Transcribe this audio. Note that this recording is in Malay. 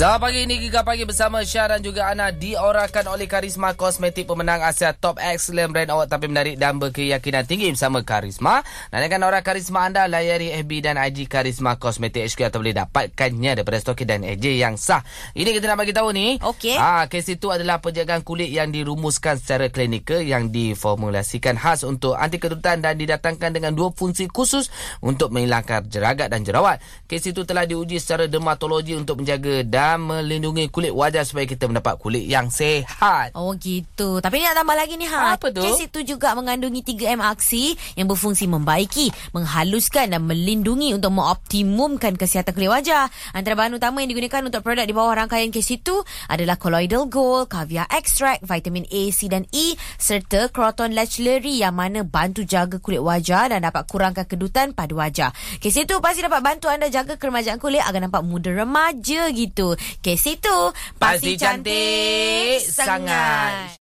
Selamat pagi ini Giga Pagi bersama Syah dan juga Ana Diorakan oleh Karisma Kosmetik Pemenang Asia Top Excellent Brand Award Tapi menarik dan berkeyakinan tinggi bersama Karisma. Nantikan orang Karisma anda Layari FB dan IG Karisma Kosmetik HQ Atau boleh dapatkannya daripada stokin dan AJ yang sah. Ini kita nak bagi tahu ni. Okey. ha, Kes itu adalah penjagaan kulit yang dirumuskan secara klinikal Yang diformulasikan khas untuk anti kerutan Dan didatangkan dengan dua fungsi khusus Untuk menghilangkan jeragat dan jerawat. Kes itu telah diuji secara dermatologi Untuk menjaga dan melindungi kulit wajah supaya kita mendapat kulit yang sehat. Oh gitu. Tapi ni nak tambah lagi ni ha. Apa tu? Kes itu juga mengandungi 3M aksi yang berfungsi membaiki, menghaluskan dan melindungi untuk mengoptimumkan kesihatan kulit wajah. Antara bahan utama yang digunakan untuk produk di bawah rangkaian kes itu adalah colloidal gold, caviar extract, vitamin A, C dan E serta croton lechleri yang mana bantu jaga kulit wajah dan dapat kurangkan kedutan pada wajah. Kes itu pasti dapat bantu anda jaga keremajaan kulit agar nampak muda remaja gitu. Kes itu Pasti cantik sangat.